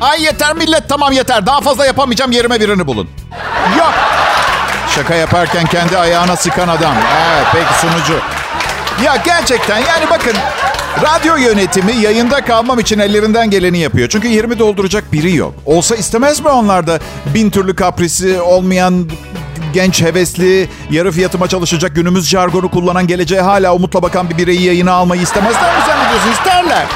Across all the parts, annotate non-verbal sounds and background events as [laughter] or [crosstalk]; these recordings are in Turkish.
Ay yeter millet tamam yeter. Daha fazla yapamayacağım yerime birini bulun. Yok. Şaka yaparken kendi ayağına sıkan adam. Evet peki sunucu. Ya gerçekten yani bakın radyo yönetimi yayında kalmam için ellerinden geleni yapıyor. Çünkü yerimi dolduracak biri yok. Olsa istemez mi onlarda bin türlü kaprisi olmayan genç, hevesli, yarı fiyatıma çalışacak günümüz jargonu kullanan geleceğe hala umutla bakan bir bireyi yayına almayı istemezler mi zannediyorsun? İsterler.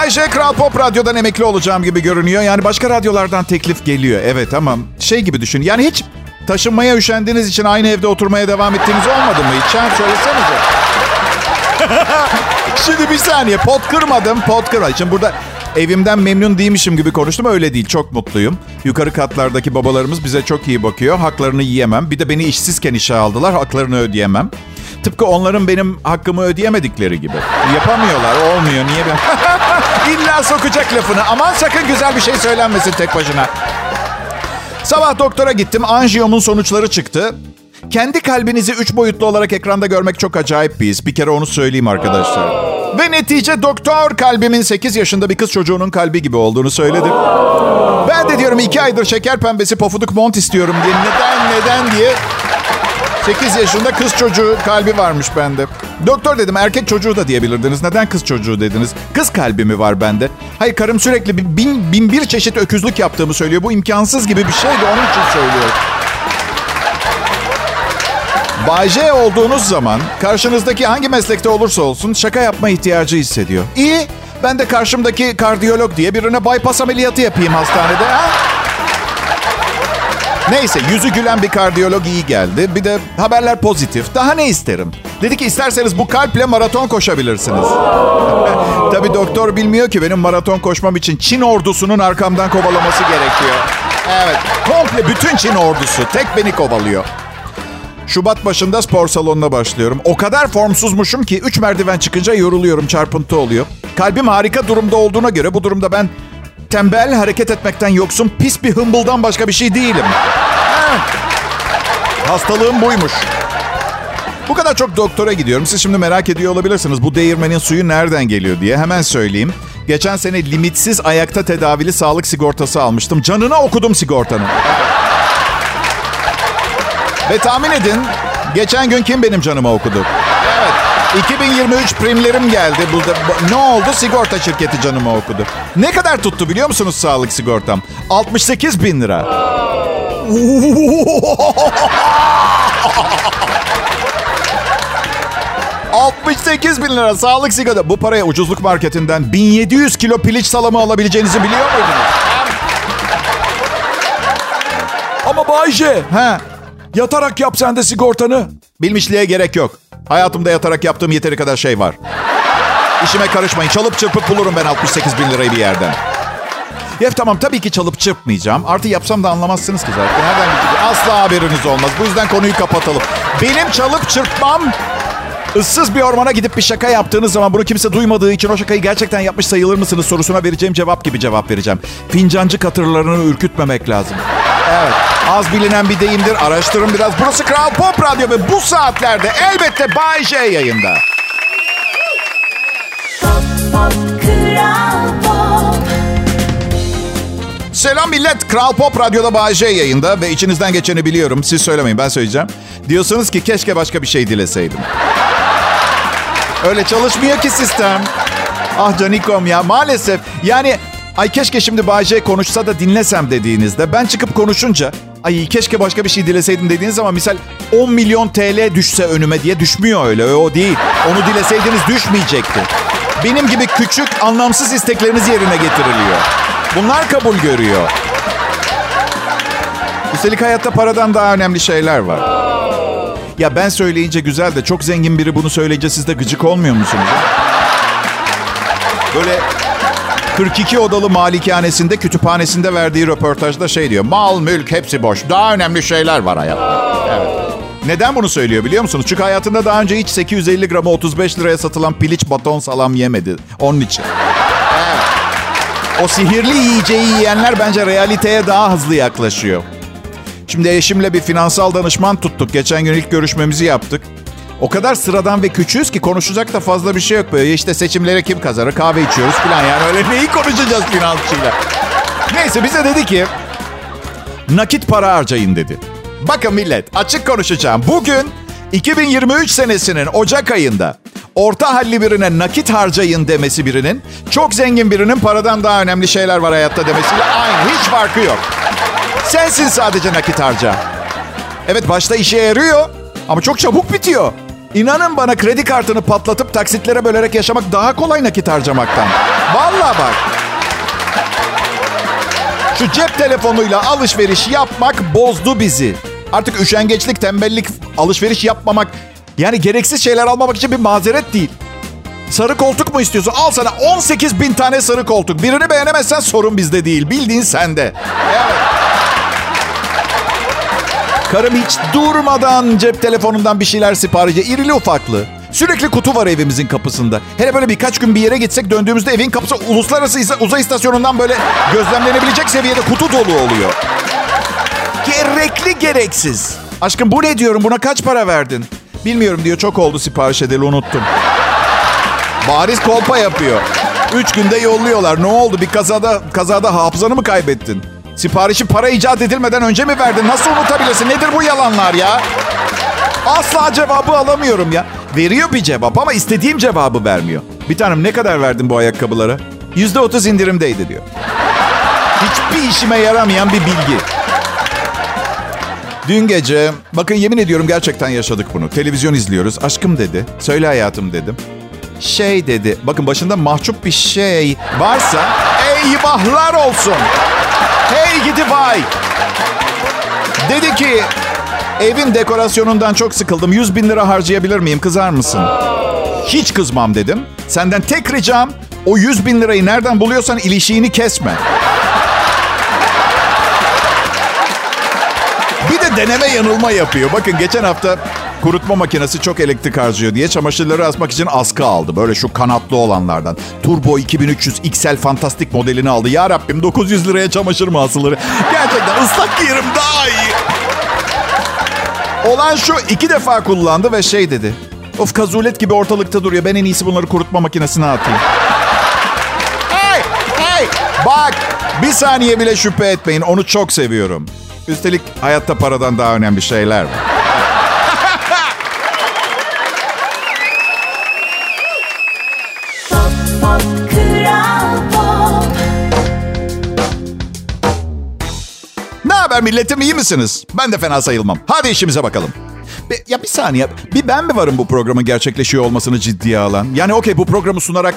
Bayşe, Kral Pop Radyo'dan emekli olacağım gibi görünüyor. Yani başka radyolardan teklif geliyor. Evet ama şey gibi düşün. Yani hiç taşınmaya üşendiğiniz için aynı evde oturmaya devam ettiğiniz olmadı mı hiç? Ha, söylesenize. [laughs] Şimdi bir saniye pot kırmadım pot kırmadım. Şimdi burada evimden memnun değilmişim gibi konuştum öyle değil çok mutluyum. Yukarı katlardaki babalarımız bize çok iyi bakıyor. Haklarını yiyemem. Bir de beni işsizken işe aldılar. Haklarını ödeyemem. Tıpkı onların benim hakkımı ödeyemedikleri gibi. Yapamıyorlar olmuyor niye ben... [laughs] İlla sokacak lafını. Aman sakın güzel bir şey söylenmesin tek başına. Sabah doktora gittim. Anjiyomun sonuçları çıktı. Kendi kalbinizi üç boyutlu olarak ekranda görmek çok acayip bir his. Bir kere onu söyleyeyim arkadaşlar. Ve netice doktor kalbimin 8 yaşında bir kız çocuğunun kalbi gibi olduğunu söyledi. Ben de diyorum iki aydır şeker pembesi pofuduk mont istiyorum diye. Neden neden diye. 8 yaşında kız çocuğu kalbi varmış bende. Doktor dedim erkek çocuğu da diyebilirdiniz. Neden kız çocuğu dediniz? Kız kalbi mi var bende? Hayır karım sürekli bin, bin bir çeşit öküzlük yaptığımı söylüyor. Bu imkansız gibi bir şey de onun için söylüyorum. Bay J olduğunuz zaman karşınızdaki hangi meslekte olursa olsun şaka yapma ihtiyacı hissediyor. İyi, ben de karşımdaki kardiyolog diye birine bypass ameliyatı yapayım hastanede. Ha? Neyse yüzü gülen bir kardiyolog iyi geldi. Bir de haberler pozitif. Daha ne isterim? Dedi ki isterseniz bu kalple maraton koşabilirsiniz. [laughs] Tabii doktor bilmiyor ki benim maraton koşmam için Çin ordusunun arkamdan kovalaması gerekiyor. Evet, komple bütün Çin ordusu tek beni kovalıyor. Şubat başında spor salonuna başlıyorum. O kadar formsuzmuşum ki 3 merdiven çıkınca yoruluyorum, çarpıntı oluyor. Kalbim harika durumda olduğuna göre bu durumda ben tembel, hareket etmekten yoksun, pis bir hımbıldan başka bir şey değilim. Hastalığım buymuş. Bu kadar çok doktora gidiyorum. Siz şimdi merak ediyor olabilirsiniz. Bu değirmenin suyu nereden geliyor diye. Hemen söyleyeyim. Geçen sene limitsiz ayakta tedavili sağlık sigortası almıştım. Canına okudum sigortanın. Ve tahmin edin geçen gün kim benim canıma okudu? Evet. 2023 primlerim geldi. Burada ne oldu? Sigorta şirketi canıma okudu. Ne kadar tuttu biliyor musunuz sağlık sigortam? 68 bin lira. [laughs] ...68 bin lira sağlık sigorta. Bu paraya ucuzluk marketinden 1700 kilo piliç salamı alabileceğinizi biliyor muydunuz? Ama Bayce. He. Yatarak yap sen de sigortanı. Bilmişliğe gerek yok. Hayatımda yatarak yaptığım yeteri kadar şey var. İşime karışmayın. Çalıp çırpıp bulurum ben 68 bin lirayı bir yerden. Ya tamam tabii ki çalıp çırpmayacağım. Artı yapsam da anlamazsınız ki zaten. Nereden gidecek? Asla haberiniz olmaz. Bu yüzden konuyu kapatalım. Benim çalıp çırpmam ıssız bir ormana gidip bir şaka yaptığınız zaman bunu kimse duymadığı için o şakayı gerçekten yapmış sayılır mısınız sorusuna vereceğim cevap gibi cevap vereceğim. Fincancı katırlarını ürkütmemek lazım. Evet. Az bilinen bir deyimdir. Araştırın biraz. Burası Kral Pop Radyo ve bu saatlerde elbette Bay J yayında. Pop, pop, Kral Pop. Selam millet. Kral Pop Radyo'da Bay J yayında ve içinizden geçeni biliyorum. Siz söylemeyin ben söyleyeceğim. Diyorsunuz ki keşke başka bir şey dileseydim. Öyle çalışmıyor ki sistem. Ah canikom ya maalesef. Yani ay keşke şimdi Bay J konuşsa da dinlesem dediğinizde ben çıkıp konuşunca ay keşke başka bir şey dileseydim dediğiniz zaman misal 10 milyon TL düşse önüme diye düşmüyor öyle. O değil. Onu dileseydiniz düşmeyecekti. Benim gibi küçük anlamsız istekleriniz yerine getiriliyor. Bunlar kabul görüyor. Üstelik hayatta paradan daha önemli şeyler var. Ya ben söyleyince güzel de çok zengin biri bunu söyleyince siz de gıcık olmuyor musunuz? Böyle 42 odalı malikanesinde kütüphanesinde verdiği röportajda şey diyor. Mal, mülk hepsi boş. Daha önemli şeyler var hayatta. Evet. Neden bunu söylüyor biliyor musunuz? Çünkü hayatında daha önce hiç 850 gramı 35 liraya satılan piliç baton salam yemedi. Onun için. Evet. O sihirli yiyeceği yiyenler bence realiteye daha hızlı yaklaşıyor. Şimdi eşimle bir finansal danışman tuttuk. Geçen gün ilk görüşmemizi yaptık. O kadar sıradan ve küçüğüz ki konuşacak da fazla bir şey yok böyle. İşte seçimlere kim kazanır kahve içiyoruz falan yani öyle neyi konuşacağız finansçıyla. Neyse bize dedi ki nakit para harcayın dedi. Bakın millet açık konuşacağım. Bugün 2023 senesinin Ocak ayında orta halli birine nakit harcayın demesi birinin çok zengin birinin paradan daha önemli şeyler var hayatta demesiyle aynı. Hiç farkı yok. Sensin sadece nakit harca. Evet başta işe yarıyor ama çok çabuk bitiyor. İnanın bana kredi kartını patlatıp taksitlere bölerek yaşamak daha kolay nakit harcamaktan. Vallahi bak. Şu cep telefonuyla alışveriş yapmak bozdu bizi. Artık üşengeçlik, tembellik, alışveriş yapmamak yani gereksiz şeyler almamak için bir mazeret değil. Sarı koltuk mu istiyorsun? Al sana 18 bin tane sarı koltuk. Birini beğenemezsen sorun bizde değil. Bildiğin sende. Evet. Karım hiç durmadan cep telefonundan bir şeyler sipariş ediyor. İrili ufaklı. Sürekli kutu var evimizin kapısında. Hele böyle birkaç gün bir yere gitsek döndüğümüzde evin kapısı uluslararası uzay istasyonundan böyle gözlemlenebilecek seviyede kutu dolu oluyor. Gerekli gereksiz. Aşkım bu ne diyorum buna kaç para verdin? Bilmiyorum diyor çok oldu sipariş edeli unuttum. Bariz kolpa yapıyor. Üç günde yolluyorlar. Ne oldu bir kazada kazada hafızanı mı kaybettin? Siparişi para icat edilmeden önce mi verdin? Nasıl unutabilirsin? Nedir bu yalanlar ya? Asla cevabı alamıyorum ya. Veriyor bir cevap ama istediğim cevabı vermiyor. Bir tanem ne kadar verdin bu ayakkabılara? Yüzde otuz indirimdeydi diyor. Hiçbir işime yaramayan bir bilgi. Dün gece, bakın yemin ediyorum gerçekten yaşadık bunu. Televizyon izliyoruz. Aşkım dedi. Söyle hayatım dedim. Şey dedi. Bakın başında mahcup bir şey varsa eyvahlar olsun. Hey gidi vay. Dedi ki evin dekorasyonundan çok sıkıldım. 100 bin lira harcayabilir miyim? Kızar mısın? Hiç kızmam dedim. Senden tek ricam o 100 bin lirayı nereden buluyorsan ilişiğini kesme. Bir de deneme yanılma yapıyor. Bakın geçen hafta kurutma makinesi çok elektrik harcıyor diye çamaşırları asmak için askı aldı. Böyle şu kanatlı olanlardan. Turbo 2300 XL fantastik modelini aldı. Ya Rabbim 900 liraya çamaşır mı asılır? Gerçekten ıslak giyerim daha iyi. Olan şu iki defa kullandı ve şey dedi. Of kazulet gibi ortalıkta duruyor. Ben en iyisi bunları kurutma makinesine atayım. hey, hey, bak bir saniye bile şüphe etmeyin. Onu çok seviyorum. Üstelik hayatta paradan daha önemli şeyler var. Ne haber milletim iyi misiniz? Ben de fena sayılmam. Hadi işimize bakalım. Be- ya bir saniye. Bir ben mi varım bu programın gerçekleşiyor olmasını ciddiye alan? Yani okey bu programı sunarak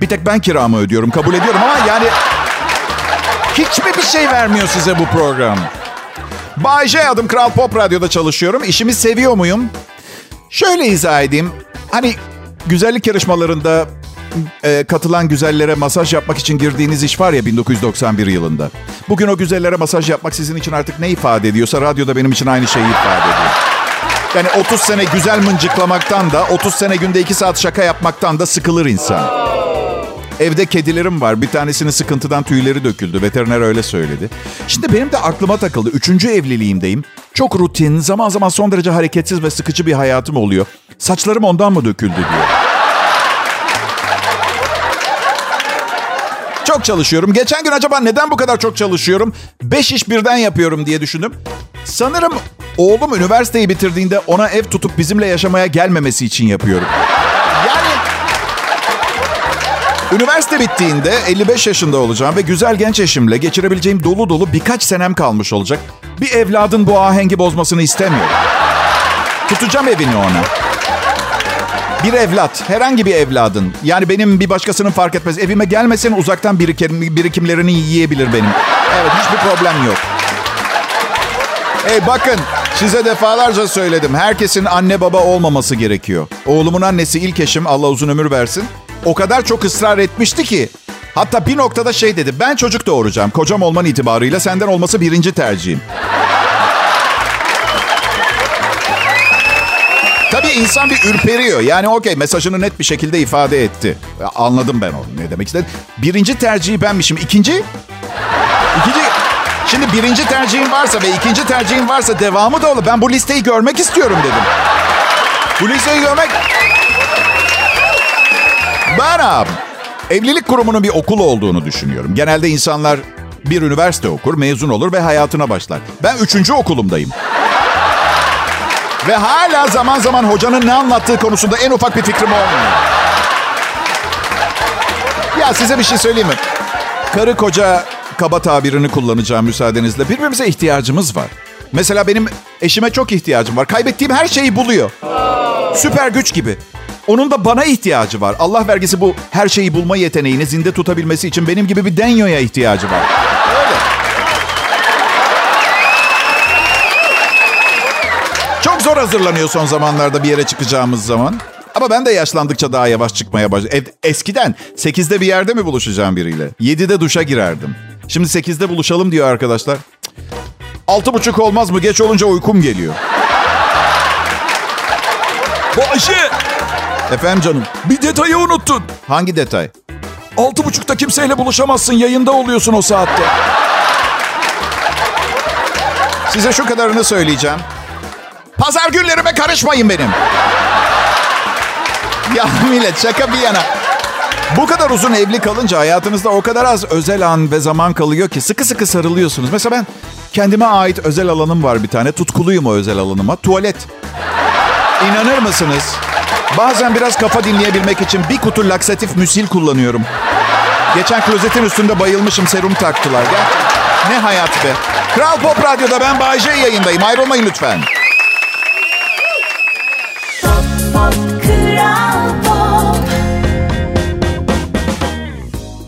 bir tek ben kiramı ödüyorum. Kabul ediyorum ama yani... Hiç mi bir şey vermiyor size bu program? Bay J adım Kral Pop Radyo'da çalışıyorum. İşimi seviyor muyum? Şöyle izah edeyim. Hani güzellik yarışmalarında e, katılan güzellere masaj yapmak için girdiğiniz iş var ya 1991 yılında. Bugün o güzellere masaj yapmak sizin için artık ne ifade ediyorsa radyoda benim için aynı şeyi ifade ediyor. Yani 30 sene güzel mıncıklamaktan da 30 sene günde 2 saat şaka yapmaktan da sıkılır insan. Evde kedilerim var. Bir tanesinin sıkıntıdan tüyleri döküldü. Veteriner öyle söyledi. Şimdi benim de aklıma takıldı. Üçüncü evliliğimdeyim. Çok rutin, zaman zaman son derece hareketsiz ve sıkıcı bir hayatım oluyor. Saçlarım ondan mı döküldü diyor. Çok çalışıyorum. Geçen gün acaba neden bu kadar çok çalışıyorum? Beş iş birden yapıyorum diye düşündüm. Sanırım oğlum üniversiteyi bitirdiğinde ona ev tutup bizimle yaşamaya gelmemesi için yapıyorum. Yani üniversite bittiğinde 55 yaşında olacağım ve güzel genç eşimle geçirebileceğim dolu dolu birkaç senem kalmış olacak. Bir evladın bu ahengi bozmasını istemiyorum. Tutacağım evini ona. Bir evlat, herhangi bir evladın. Yani benim bir başkasının fark etmez. Evime gelmesin uzaktan birikim, birikimlerini yiyebilir benim. Evet hiçbir problem yok. Hey bakın size defalarca söyledim. Herkesin anne baba olmaması gerekiyor. Oğlumun annesi ilk eşim Allah uzun ömür versin. O kadar çok ısrar etmişti ki. Hatta bir noktada şey dedi. Ben çocuk doğuracağım. Kocam olman itibarıyla senden olması birinci tercihim. İnsan bir ürperiyor. Yani okey mesajını net bir şekilde ifade etti. Anladım ben onu ne demek istedi. Birinci tercihi benmişim. İkinci? İkinci... Şimdi birinci tercihin varsa ve ikinci tercihin varsa devamı da olur. Ben bu listeyi görmek istiyorum dedim. Bu liseyi görmek... Ben abi, evlilik kurumunun bir okul olduğunu düşünüyorum. Genelde insanlar bir üniversite okur, mezun olur ve hayatına başlar. Ben üçüncü okulumdayım. Ve hala zaman zaman hocanın ne anlattığı konusunda en ufak bir fikrim olmuyor. Ya size bir şey söyleyeyim mi? Karı koca kaba tabirini kullanacağım müsaadenizle. Birbirimize ihtiyacımız var. Mesela benim eşime çok ihtiyacım var. Kaybettiğim her şeyi buluyor. Süper güç gibi. Onun da bana ihtiyacı var. Allah vergisi bu her şeyi bulma yeteneğini zinde tutabilmesi için benim gibi bir denyoya ihtiyacı var. Zor hazırlanıyor son zamanlarda bir yere çıkacağımız zaman. Ama ben de yaşlandıkça daha yavaş çıkmaya başladım. Eskiden 8'de bir yerde mi buluşacağım biriyle? 7'de duşa girerdim. Şimdi 8'de buluşalım diyor arkadaşlar. Altı buçuk olmaz mı? Geç olunca uykum geliyor. Bayşe Efendim canım. bir detayı unuttun. Hangi detay? Altı buçukta kimseyle buluşamazsın. Yayında oluyorsun o saatte. Size şu kadarını söyleyeceğim. Pazar günlerime karışmayın benim. Ya millet şaka bir yana. Bu kadar uzun evli kalınca hayatınızda o kadar az özel an ve zaman kalıyor ki sıkı sıkı sarılıyorsunuz. Mesela ben kendime ait özel alanım var bir tane. Tutkuluyum o özel alanıma. Tuvalet. İnanır mısınız? Bazen biraz kafa dinleyebilmek için bir kutu laksatif müsil kullanıyorum. Geçen klozetin üstünde bayılmışım serum taktılar. Gerçekten. Ne hayat be. Kral Pop Radyo'da ben Bayece yayındayım. Ayrılmayın lütfen.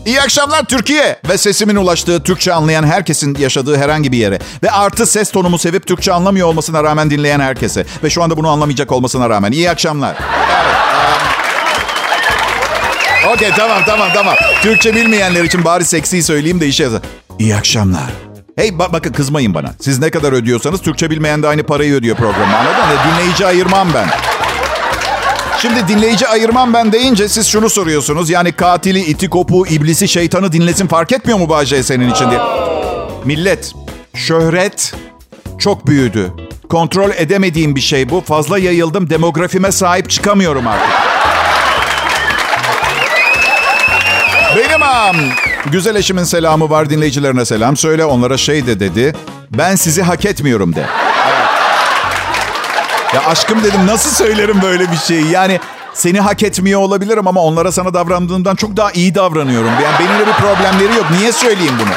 İyi akşamlar Türkiye ve sesimin ulaştığı Türkçe anlayan herkesin yaşadığı herhangi bir yere ve artı ses tonumu sevip Türkçe anlamıyor olmasına rağmen dinleyen herkese ve şu anda bunu anlamayacak olmasına rağmen iyi akşamlar. Evet. Okey tamam tamam tamam. Türkçe bilmeyenler için bari seksi söyleyeyim de işe yazar. İyi akşamlar. Hey ba- bakın kızmayın bana. Siz ne kadar ödüyorsanız Türkçe bilmeyen de aynı parayı ödüyor programı anladın mı? Dinleyici ayırmam ben. Şimdi dinleyici ayırmam ben deyince siz şunu soruyorsunuz. Yani katili, iti kopu, iblisi, şeytanı dinlesin fark etmiyor mu Bahçe senin için diye. Millet, şöhret çok büyüdü. Kontrol edemediğim bir şey bu. Fazla yayıldım. Demografime sahip çıkamıyorum artık. Benim am. Güzel eşimin selamı var. Dinleyicilerine selam söyle. Onlara şey de dedi. Ben sizi hak etmiyorum de. Ya aşkım dedim nasıl söylerim böyle bir şeyi? Yani seni hak etmiyor olabilirim ama onlara sana davrandığımdan çok daha iyi davranıyorum. Yani benimle bir problemleri yok. Niye söyleyeyim bunu?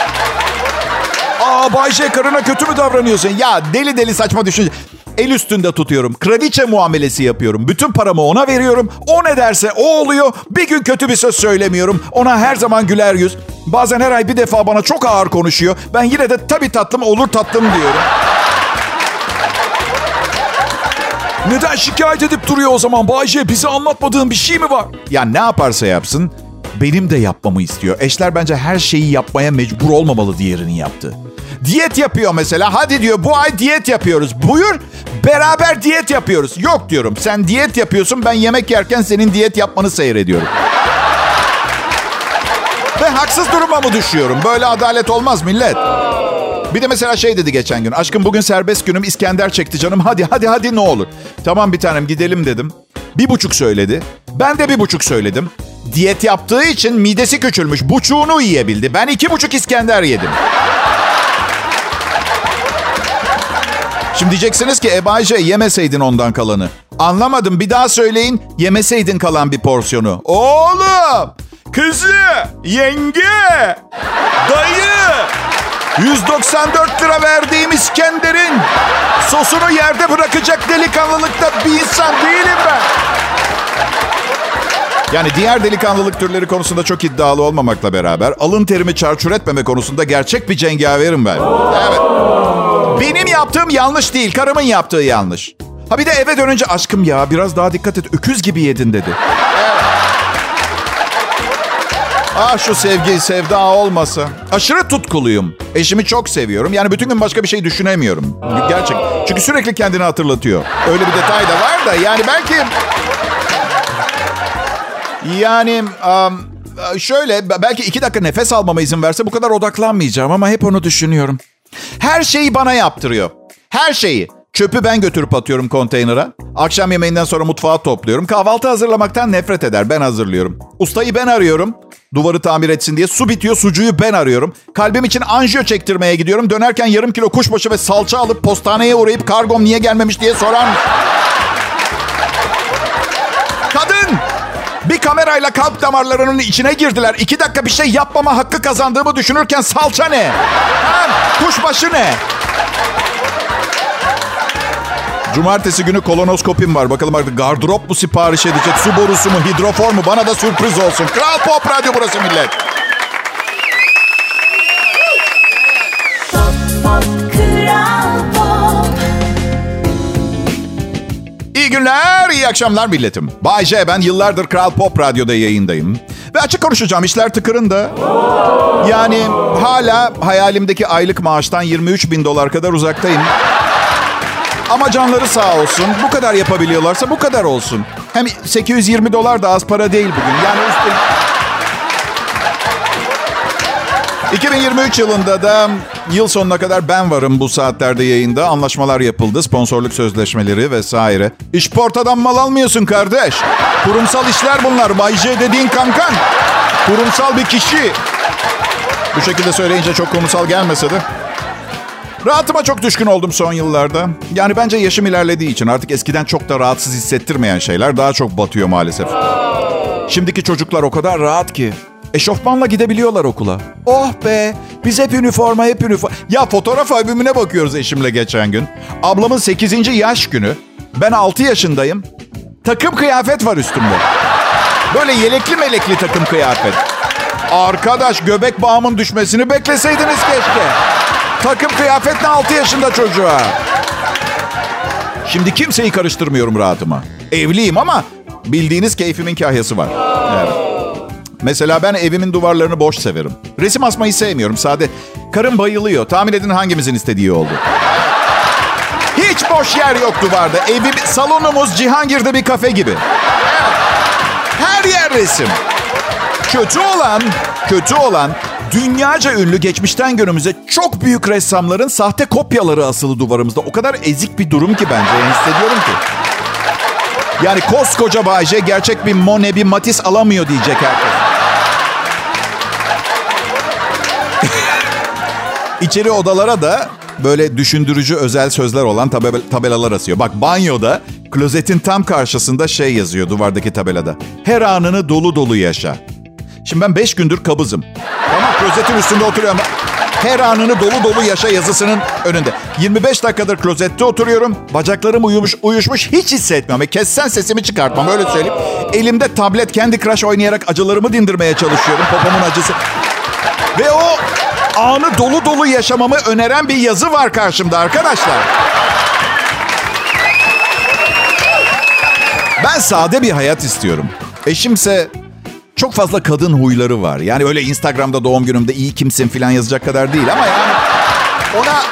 Aa Bayşe karına kötü mü davranıyorsun? Ya deli deli saçma düşünce. El üstünde tutuyorum. Kraliçe muamelesi yapıyorum. Bütün paramı ona veriyorum. O ne derse o oluyor. Bir gün kötü bir söz söylemiyorum. Ona her zaman güler yüz. Bazen her ay bir defa bana çok ağır konuşuyor. Ben yine de tabii tatlım olur tatlım diyorum. Neden şikayet edip duruyor o zaman Bayşe? Bize anlatmadığın bir şey mi var? Ya ne yaparsa yapsın benim de yapmamı istiyor. Eşler bence her şeyi yapmaya mecbur olmamalı diğerinin yaptığı. Diyet yapıyor mesela. Hadi diyor bu ay diyet yapıyoruz. Buyur beraber diyet yapıyoruz. Yok diyorum sen diyet yapıyorsun ben yemek yerken senin diyet yapmanı seyrediyorum. Ve haksız duruma mı düşüyorum? Böyle adalet olmaz millet. Bir de mesela şey dedi geçen gün. Aşkım bugün serbest günüm İskender çekti canım. Hadi hadi hadi ne olur. Tamam bir tanem gidelim dedim. Bir buçuk söyledi. Ben de bir buçuk söyledim. Diyet yaptığı için midesi küçülmüş. Buçuğunu yiyebildi. Ben iki buçuk İskender yedim. Şimdi diyeceksiniz ki Ebayce yemeseydin ondan kalanı. Anlamadım bir daha söyleyin. Yemeseydin kalan bir porsiyonu. Oğlum, kızı, yenge, dayı. 194 lira verdiğim İskender'in sosunu yerde bırakacak delikanlılıkta bir insan değilim ben. Yani diğer delikanlılık türleri konusunda çok iddialı olmamakla beraber alın terimi çarçur etmeme konusunda gerçek bir cengaverim ben. Evet. Benim yaptığım yanlış değil, karımın yaptığı yanlış. Ha bir de eve dönünce aşkım ya biraz daha dikkat et, öküz gibi yedin dedi. Evet. Ah şu sevgi, sevda olmasa. Aşırı tutkuluyum. Eşimi çok seviyorum. Yani bütün gün başka bir şey düşünemiyorum. Gerçek. Çünkü sürekli kendini hatırlatıyor. Öyle bir detay da var da yani belki... Yani um, şöyle belki iki dakika nefes almama izin verse bu kadar odaklanmayacağım ama hep onu düşünüyorum. Her şeyi bana yaptırıyor. Her şeyi. Çöpü ben götürüp atıyorum konteynere. Akşam yemeğinden sonra mutfağı topluyorum. Kahvaltı hazırlamaktan nefret eder. Ben hazırlıyorum. Ustayı ben arıyorum. Duvarı tamir etsin diye. Su bitiyor. Sucuğu ben arıyorum. Kalbim için anjiyo çektirmeye gidiyorum. Dönerken yarım kilo kuşbaşı ve salça alıp postaneye uğrayıp kargom niye gelmemiş diye soran... Kadın! Bir kamerayla kalp damarlarının içine girdiler. İki dakika bir şey yapmama hakkı kazandığımı düşünürken salça ne? Ha, kuşbaşı ne? Cumartesi günü kolonoskopim var. Bakalım artık gardırop mu sipariş edecek? Su borusu mu? Hidrofor mu? Bana da sürpriz olsun. Kral Pop Radyo burası millet. İyi günler, iyi akşamlar milletim. Bay J, ben yıllardır Kral Pop Radyo'da yayındayım. Ve açık konuşacağım, işler tıkırında. Yani hala hayalimdeki aylık maaştan 23 bin dolar kadar uzaktayım. Ama canları sağ olsun. Bu kadar yapabiliyorlarsa bu kadar olsun. Hem 820 dolar da az para değil bugün. Yani üstelik... 2023 yılında da yıl sonuna kadar ben varım bu saatlerde yayında. Anlaşmalar yapıldı, sponsorluk sözleşmeleri vesaire. İşportadan mal almıyorsun kardeş. Kurumsal işler bunlar. Bay J dediğin kankan. Kurumsal bir kişi. Bu şekilde söyleyince çok kurumsal gelmese de. Rahatıma çok düşkün oldum son yıllarda. Yani bence yaşım ilerlediği için artık eskiden çok da rahatsız hissettirmeyen şeyler daha çok batıyor maalesef. Şimdiki çocuklar o kadar rahat ki. Eşofmanla gidebiliyorlar okula. Oh be biz hep üniforma hep üniforma. Ya fotoğraf albümüne bakıyoruz eşimle geçen gün. Ablamın 8. yaş günü. Ben 6 yaşındayım. Takım kıyafet var üstümde. Böyle yelekli melekli takım kıyafet. Arkadaş göbek bağımın düşmesini bekleseydiniz keşke. Takım kıyafetle 6 yaşında çocuğa. Şimdi kimseyi karıştırmıyorum rahatıma. Evliyim ama bildiğiniz keyfimin kahyası var. Evet. Mesela ben evimin duvarlarını boş severim. Resim asmayı sevmiyorum sade. Karım bayılıyor. Tahmin edin hangimizin istediği oldu. Hiç boş yer yok duvarda. Evim, salonumuz Cihangir'de bir kafe gibi. Her yer resim. Kötü olan, kötü olan dünyaca ünlü geçmişten günümüze çok büyük ressamların sahte kopyaları asılı duvarımızda. O kadar ezik bir durum ki bence. Hissediyorum ki. Yani koskoca Bayce gerçek bir Monet, bir Matisse alamıyor diyecek herkes. [laughs] İçeri odalara da böyle düşündürücü özel sözler olan tabel- tabelalar asıyor. Bak banyoda klozetin tam karşısında şey yazıyor duvardaki tabelada. Her anını dolu dolu yaşa. Şimdi ben 5 gündür kabızım. Tamam klozetin üstünde oturuyorum. Her anını dolu dolu yaşa yazısının önünde. 25 dakikadır klozette oturuyorum. Bacaklarım uyumuş, uyuşmuş hiç hissetmiyorum. Ve kessen sesimi çıkartmam öyle söyleyeyim. Elimde tablet Candy Crush oynayarak acılarımı dindirmeye çalışıyorum. Popomun acısı. Ve o anı dolu dolu yaşamamı öneren bir yazı var karşımda arkadaşlar. Ben sade bir hayat istiyorum. Eşimse çok fazla kadın huyları var. Yani öyle Instagram'da doğum günümde iyi kimsin falan yazacak kadar değil ama yani ona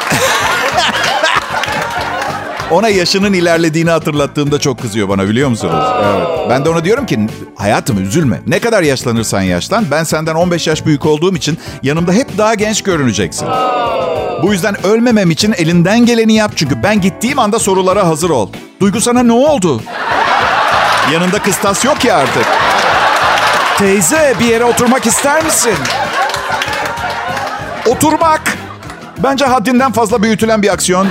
[laughs] ona yaşının ilerlediğini hatırlattığımda çok kızıyor bana biliyor musunuz? Evet. Ben de ona diyorum ki hayatım üzülme. Ne kadar yaşlanırsan yaşlan ben senden 15 yaş büyük olduğum için yanımda hep daha genç görüneceksin. Bu yüzden ölmemem için elinden geleni yap çünkü ben gittiğim anda sorulara hazır ol. Duygu sana ne oldu? Yanında kıstas yok ya artık. Teyze bir yere oturmak ister misin? Oturmak. Bence haddinden fazla büyütülen bir aksiyon.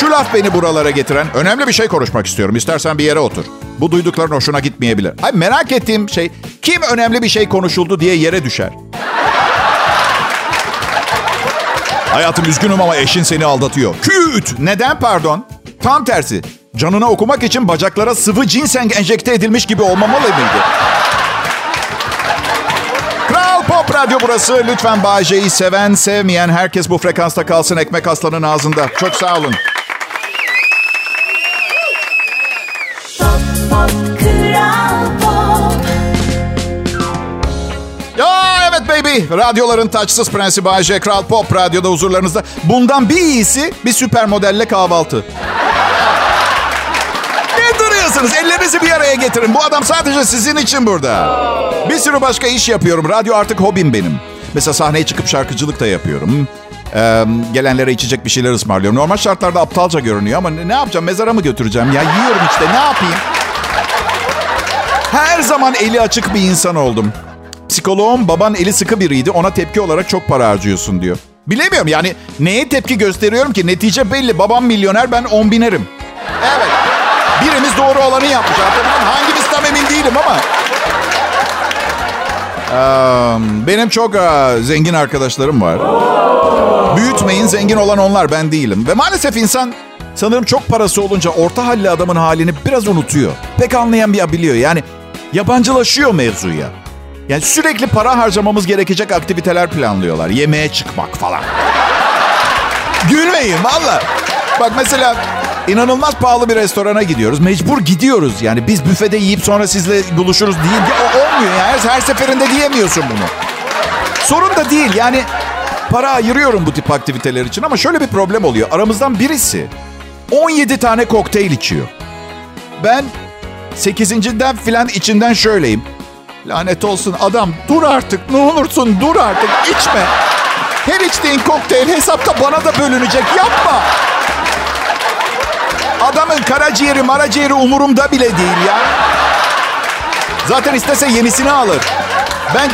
Şu laf beni buralara getiren önemli bir şey konuşmak istiyorum. İstersen bir yere otur. Bu duydukların hoşuna gitmeyebilir. Hayır merak ettiğim şey kim önemli bir şey konuşuldu diye yere düşer. Hayatım üzgünüm ama eşin seni aldatıyor. Küt! Neden pardon? Tam tersi. Canına okumak için bacaklara sıvı ginseng enjekte edilmiş gibi olmamalı mıydı? Kral Pop Radyo burası. Lütfen Bağcay'ı seven, sevmeyen herkes bu frekansta kalsın ekmek aslanın ağzında. Çok sağ olun. Pop pop kral pop Ya evet baby. Radyoların taçsız prensi Bayece Kral Pop Radyo'da huzurlarınızda. Bundan bir iyisi bir süper modelle kahvaltı. Duruyorsunuz? Ellerinizi bir araya getirin. Bu adam sadece sizin için burada. Bir sürü başka iş yapıyorum. Radyo artık hobim benim. Mesela sahneye çıkıp şarkıcılık da yapıyorum. Ee, gelenlere içecek bir şeyler ısmarlıyorum. Normal şartlarda aptalca görünüyor ama ne yapacağım? Mezara mı götüreceğim? Ya yiyorum işte ne yapayım? Her zaman eli açık bir insan oldum. Psikoloğum baban eli sıkı biriydi. Ona tepki olarak çok para harcıyorsun diyor. Bilemiyorum yani neye tepki gösteriyorum ki? Netice belli. Babam milyoner ben on binerim. Evet. Birimiz doğru olanı yapmış. Hangimiz tam emin değilim ama. Benim çok zengin arkadaşlarım var. Büyütmeyin zengin olan onlar ben değilim. Ve maalesef insan sanırım çok parası olunca orta halli adamın halini biraz unutuyor. Pek anlayan bir biliyor. Yani yabancılaşıyor mevzuya. Yani sürekli para harcamamız gerekecek aktiviteler planlıyorlar. Yemeğe çıkmak falan. Gülmeyin valla. Bak mesela inanılmaz pahalı bir restorana gidiyoruz. Mecbur gidiyoruz. Yani biz büfede yiyip sonra sizle buluşuruz değil. O olmuyor yani. Her, her seferinde diyemiyorsun bunu. Sorun da değil. Yani para ayırıyorum bu tip aktiviteler için ama şöyle bir problem oluyor. Aramızdan birisi 17 tane kokteyl içiyor. Ben 8.den filan içinden şöyleyim. Lanet olsun adam dur artık ne olursun dur artık içme. Her içtiğin kokteyl hesapta bana da bölünecek yapma. Adamın karaciğeri maraciğeri umurumda bile değil ya. Zaten istese yenisini alır. Ben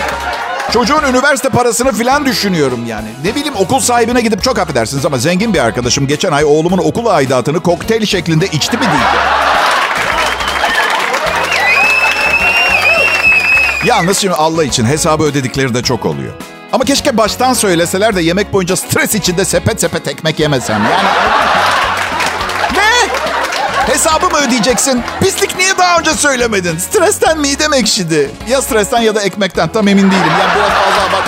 çocuğun üniversite parasını filan düşünüyorum yani. Ne bileyim okul sahibine gidip çok affedersiniz ama zengin bir arkadaşım geçen ay oğlumun okul aidatını kokteyl şeklinde içti mi diyeceğim. Yalnız şimdi Allah için hesabı ödedikleri de çok oluyor. Ama keşke baştan söyleseler de yemek boyunca stres içinde sepet sepet ekmek yemesem. Yani? Hesabı mı ödeyeceksin? Pislik niye daha önce söylemedin? Stresten midem ekşidi. Ya stresten ya da ekmekten tam emin değilim. Yani biraz fazla bak.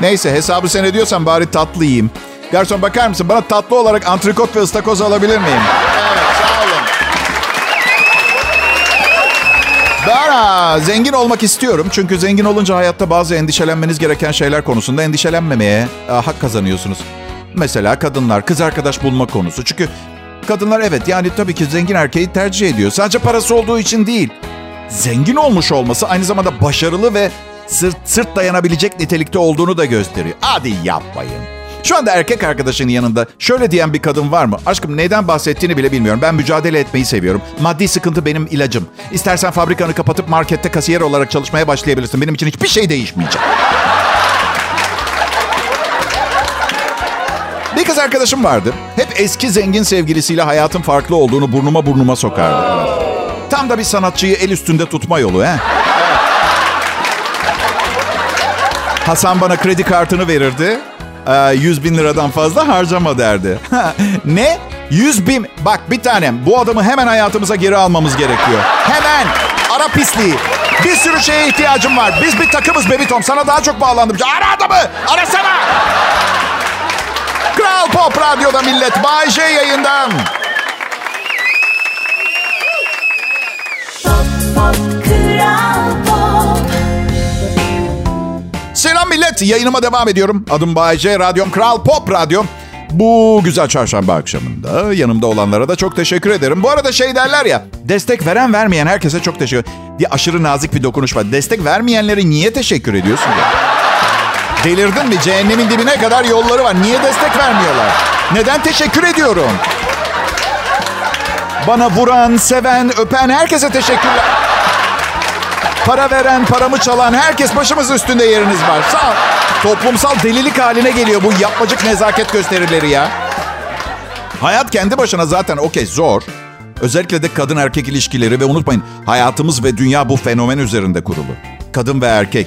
Neyse hesabı sen ödüyorsan bari tatlı yiyeyim. Garson bakar mısın? Bana tatlı olarak antrikot ve ıstakoz alabilir miyim? Evet sağ olun. Ben zengin olmak istiyorum. Çünkü zengin olunca hayatta bazı endişelenmeniz gereken şeyler konusunda endişelenmemeye hak kazanıyorsunuz. Mesela kadınlar, kız arkadaş bulma konusu. Çünkü kadınlar evet yani tabii ki zengin erkeği tercih ediyor. Sadece parası olduğu için değil. Zengin olmuş olması aynı zamanda başarılı ve sırt, sırt dayanabilecek nitelikte olduğunu da gösteriyor. Hadi yapmayın. Şu anda erkek arkadaşının yanında şöyle diyen bir kadın var mı? Aşkım neyden bahsettiğini bile bilmiyorum. Ben mücadele etmeyi seviyorum. Maddi sıkıntı benim ilacım. İstersen fabrikanı kapatıp markette kasiyer olarak çalışmaya başlayabilirsin. Benim için hiçbir şey değişmeyecek. Bir kız arkadaşım vardı. Hep eski zengin sevgilisiyle hayatın farklı olduğunu burnuma burnuma sokardı. Tam da bir sanatçıyı el üstünde tutma yolu he. Hasan bana kredi kartını verirdi. Ee, 100 bin liradan fazla harcama derdi. [laughs] ne? 100 bin. Bak bir tanem bu adamı hemen hayatımıza geri almamız gerekiyor. Hemen. Ara pisliği. Bir sürü şeye ihtiyacım var. Biz bir takımız Baby Tom. Sana daha çok bağlandım. Ara adamı. Arasana. Kral Pop Radyo'da millet. Bay J yayından. Pop, pop, Kral Pop. Selam millet. Yayınıma devam ediyorum. Adım Bayece. Radyom Kral Pop Radyo. Bu güzel çarşamba akşamında yanımda olanlara da çok teşekkür ederim. Bu arada şey derler ya, destek veren vermeyen herkese çok teşekkür diye aşırı nazik bir dokunuş var. Destek vermeyenlere niye teşekkür ediyorsun? Ya? Delirdin mi? Cehennemin dibine kadar yolları var. Niye destek vermiyorlar? Neden teşekkür ediyorum? Bana vuran, seven, öpen herkese teşekkürler. Para veren, paramı çalan herkes başımız üstünde yeriniz var. Sağ ol. Toplumsal delilik haline geliyor bu yapmacık nezaket gösterileri ya. Hayat kendi başına zaten okey zor. Özellikle de kadın erkek ilişkileri ve unutmayın hayatımız ve dünya bu fenomen üzerinde kurulu. Kadın ve erkek.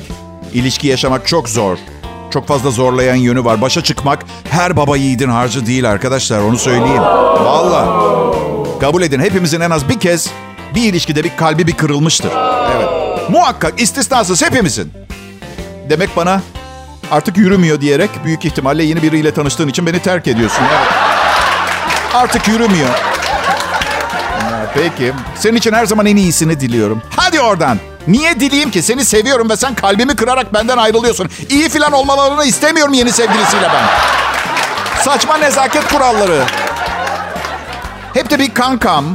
ilişki yaşamak çok zor. Çok fazla zorlayan yönü var. Başa çıkmak her baba yiğidin harcı değil arkadaşlar onu söyleyeyim. Valla. Kabul edin hepimizin en az bir kez bir ilişkide bir kalbi bir kırılmıştır. Evet. Muhakkak istisnasız hepimizin. Demek bana artık yürümüyor diyerek büyük ihtimalle yeni biriyle tanıştığın için beni terk ediyorsun. Evet. Artık yürümüyor. Ha, Peki. Senin için her zaman en iyisini diliyorum. Hadi oradan. Niye dileyim ki? Seni seviyorum ve sen kalbimi kırarak benden ayrılıyorsun. İyi filan olmalarını istemiyorum yeni sevgilisiyle ben. Saçma nezaket kuralları. Hep de bir kankam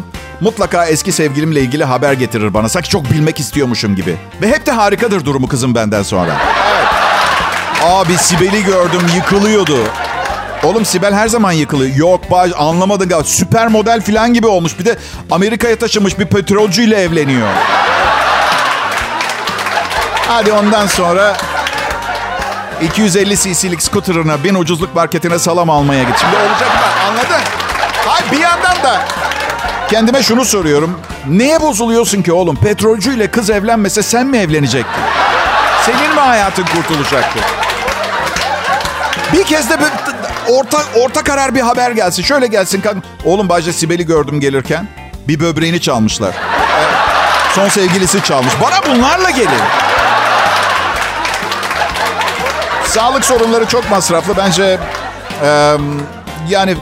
mutlaka eski sevgilimle ilgili haber getirir bana. Sanki çok bilmek istiyormuşum gibi. Ve hep de harikadır durumu kızım benden sonra. Evet. Abi Sibel'i gördüm yıkılıyordu. Oğlum Sibel her zaman yıkılıyor. Yok baş anlamadın galiba. Süper model falan gibi olmuş. Bir de Amerika'ya taşımış bir petrolcüyle evleniyor. Hadi ondan sonra 250 cc'lik scooter'ına bin ucuzluk marketine salam almaya git. Şimdi olacak mı? Anladın? Hayır bir yandan da kendime şunu soruyorum. Neye bozuluyorsun ki oğlum? Petrolcüyle kız evlenmese sen mi evlenecektin? Senin mi hayatın kurtulacaktı? Bir kez de orta orta karar bir haber gelsin. Şöyle gelsin. Oğlum Bayce Sibel'i gördüm gelirken. Bir böbreğini çalmışlar. Son sevgilisi çalmış. Bana bunlarla gelin. Sağlık sorunları çok masraflı. Bence e, yani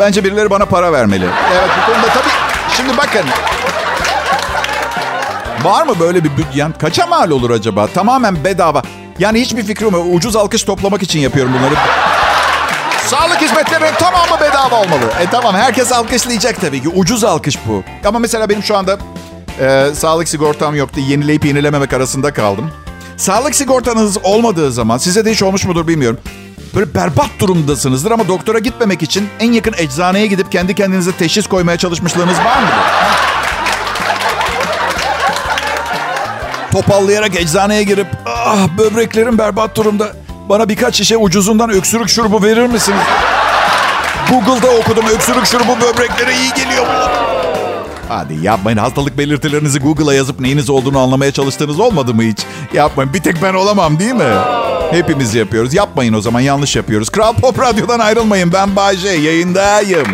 bence birileri bana para vermeli. Evet bu konuda tabii. Şimdi bakın. Var mı böyle bir yani kaça mal olur acaba? Tamamen bedava. Yani hiçbir fikrim yok. Ucuz alkış toplamak için yapıyorum bunları. Sağlık hizmetlerinin tamamı bedava olmalı. E tamam herkes alkışlayacak tabii ki. Ucuz alkış bu. Ama mesela benim şu anda e, sağlık sigortam yoktu. Yenileyip yenilememek arasında kaldım. Sağlık sigortanız olmadığı zaman size de hiç olmuş mudur bilmiyorum. Böyle berbat durumdasınızdır ama doktora gitmemek için en yakın eczaneye gidip kendi kendinize teşhis koymaya çalışmışlığınız var mıdır? Topallayarak eczaneye girip ah böbreklerim berbat durumda. Bana birkaç şişe ucuzundan öksürük şurubu verir misiniz? Google'da okudum öksürük şurubu böbreklere iyi geliyor. Hadi yapmayın. Hastalık belirtilerinizi Google'a yazıp neyiniz olduğunu anlamaya çalıştığınız olmadı mı hiç? Yapmayın. Bir tek ben olamam değil mi? Hepimiz yapıyoruz. Yapmayın o zaman yanlış yapıyoruz. Kral Pop Radyo'dan ayrılmayın. Ben Bayce. Yayındayım.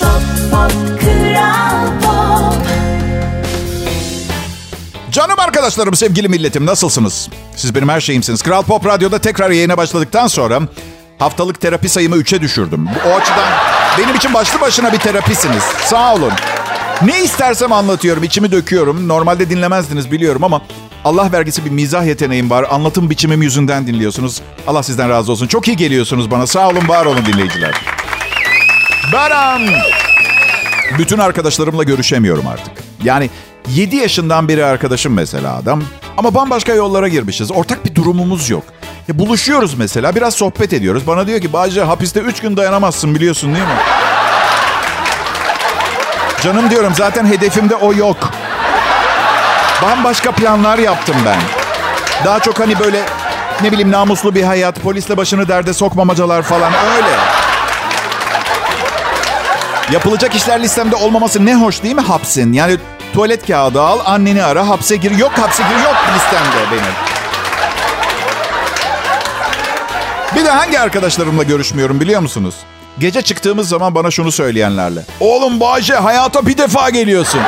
Pop Pop Kral Pop Canım arkadaşlarım, sevgili milletim nasılsınız? Siz benim her şeyimsiniz. Kral Pop Radyo'da tekrar yayına başladıktan sonra haftalık terapi sayımı 3'e düşürdüm. O açıdan benim için başlı başına bir terapisiniz. Sağ olun. Ne istersem anlatıyorum, içimi döküyorum. Normalde dinlemezdiniz biliyorum ama Allah vergisi bir mizah yeteneğim var. Anlatım biçimim yüzünden dinliyorsunuz. Allah sizden razı olsun. Çok iyi geliyorsunuz bana. Sağ olun, var olun dinleyiciler. Beram. Bütün arkadaşlarımla görüşemiyorum artık. Yani 7 yaşından beri arkadaşım mesela adam. Ama bambaşka yollara girmişiz. Ortak bir durumumuz yok. Ya buluşuyoruz mesela biraz sohbet ediyoruz. Bana diyor ki Bağcı hapiste 3 gün dayanamazsın biliyorsun değil mi? Canım diyorum zaten hedefimde o yok. Bambaşka planlar yaptım ben. Daha çok hani böyle ne bileyim namuslu bir hayat, polisle başını derde sokmamacalar falan öyle. Yapılacak işler listemde olmaması ne hoş değil mi hapsin? Yani tuvalet kağıdı al, anneni ara, hapse gir. Yok hapse gir, yok listemde benim. Bir de hangi arkadaşlarımla görüşmüyorum biliyor musunuz? Gece çıktığımız zaman bana şunu söyleyenlerle. Oğlum Bahçe hayata bir defa geliyorsun.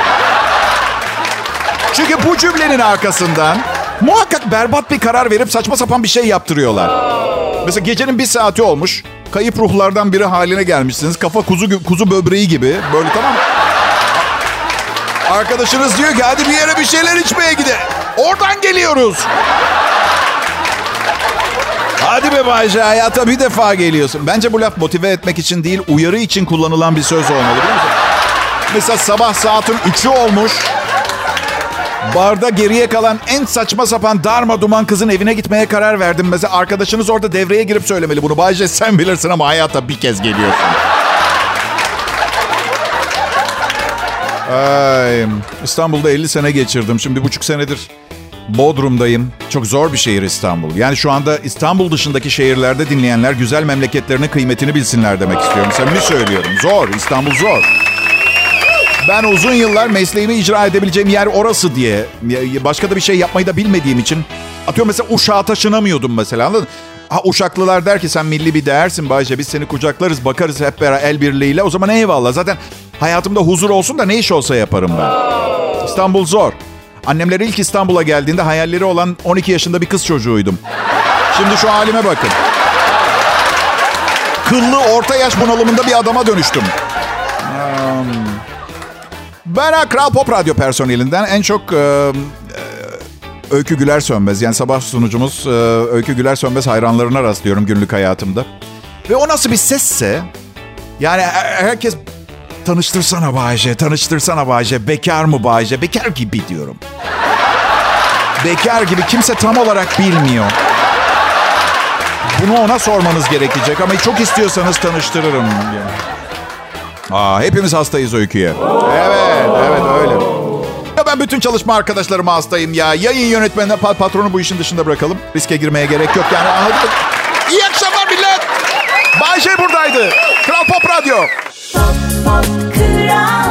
Çünkü bu cümlenin arkasından muhakkak berbat bir karar verip saçma sapan bir şey yaptırıyorlar. Mesela gecenin bir saati olmuş. Kayıp ruhlardan biri haline gelmişsiniz. Kafa kuzu kuzu böbreği gibi. Böyle tamam mı? Arkadaşınız diyor ki hadi bir yere bir şeyler içmeye gidelim. Oradan geliyoruz. Hadi be Bayce hayata bir defa geliyorsun. Bence bu laf motive etmek için değil uyarı için kullanılan bir söz olmalı biliyor musun? Mesela sabah saatin 3'ü olmuş. Barda geriye kalan en saçma sapan darma duman kızın evine gitmeye karar verdim. Mesela arkadaşınız orada devreye girip söylemeli bunu. Bayce sen bilirsin ama hayata bir kez geliyorsun. Ay, İstanbul'da 50 sene geçirdim. Şimdi bir buçuk senedir Bodrum'dayım. Çok zor bir şehir İstanbul. Yani şu anda İstanbul dışındaki şehirlerde dinleyenler güzel memleketlerinin kıymetini bilsinler demek istiyorum. Samimi söylüyorum. Zor. İstanbul zor. Ben uzun yıllar mesleğimi icra edebileceğim yer orası diye. Başka da bir şey yapmayı da bilmediğim için. Atıyorum mesela Uşak'a taşınamıyordum mesela anladın Ha Uşaklılar der ki sen milli bir değersin Bayce. Biz seni kucaklarız bakarız hep beraber el birliğiyle. O zaman eyvallah. Zaten hayatımda huzur olsun da ne iş olsa yaparım ben. İstanbul zor. Annemler ilk İstanbul'a geldiğinde hayalleri olan 12 yaşında bir kız çocuğuydum. Şimdi şu halime bakın. Kıllı orta yaş bunalımında bir adama dönüştüm. Ben ha, Kral Pop Radyo personelinden en çok e, Öykü Güler Sönmez. Yani sabah sunucumuz e, Öykü Güler Sönmez hayranlarına rastlıyorum günlük hayatımda. Ve o nasıl bir sesse? Yani her- herkes tanıştırsana Bayce, tanıştırsana Bayce. Bekar mı Bayce? Bekar gibi diyorum. bekar gibi kimse tam olarak bilmiyor. Bunu ona sormanız gerekecek ama çok istiyorsanız tanıştırırım. Aa, hepimiz hastayız öyküye. Evet, evet öyle. Ya ben bütün çalışma arkadaşlarıma hastayım ya. Yayın yönetmenine pa- patronu bu işin dışında bırakalım. Riske girmeye gerek yok yani anladın mı? İyi akşamlar millet. Bay J buradaydı. Kral Pop Radyo. Pop Kral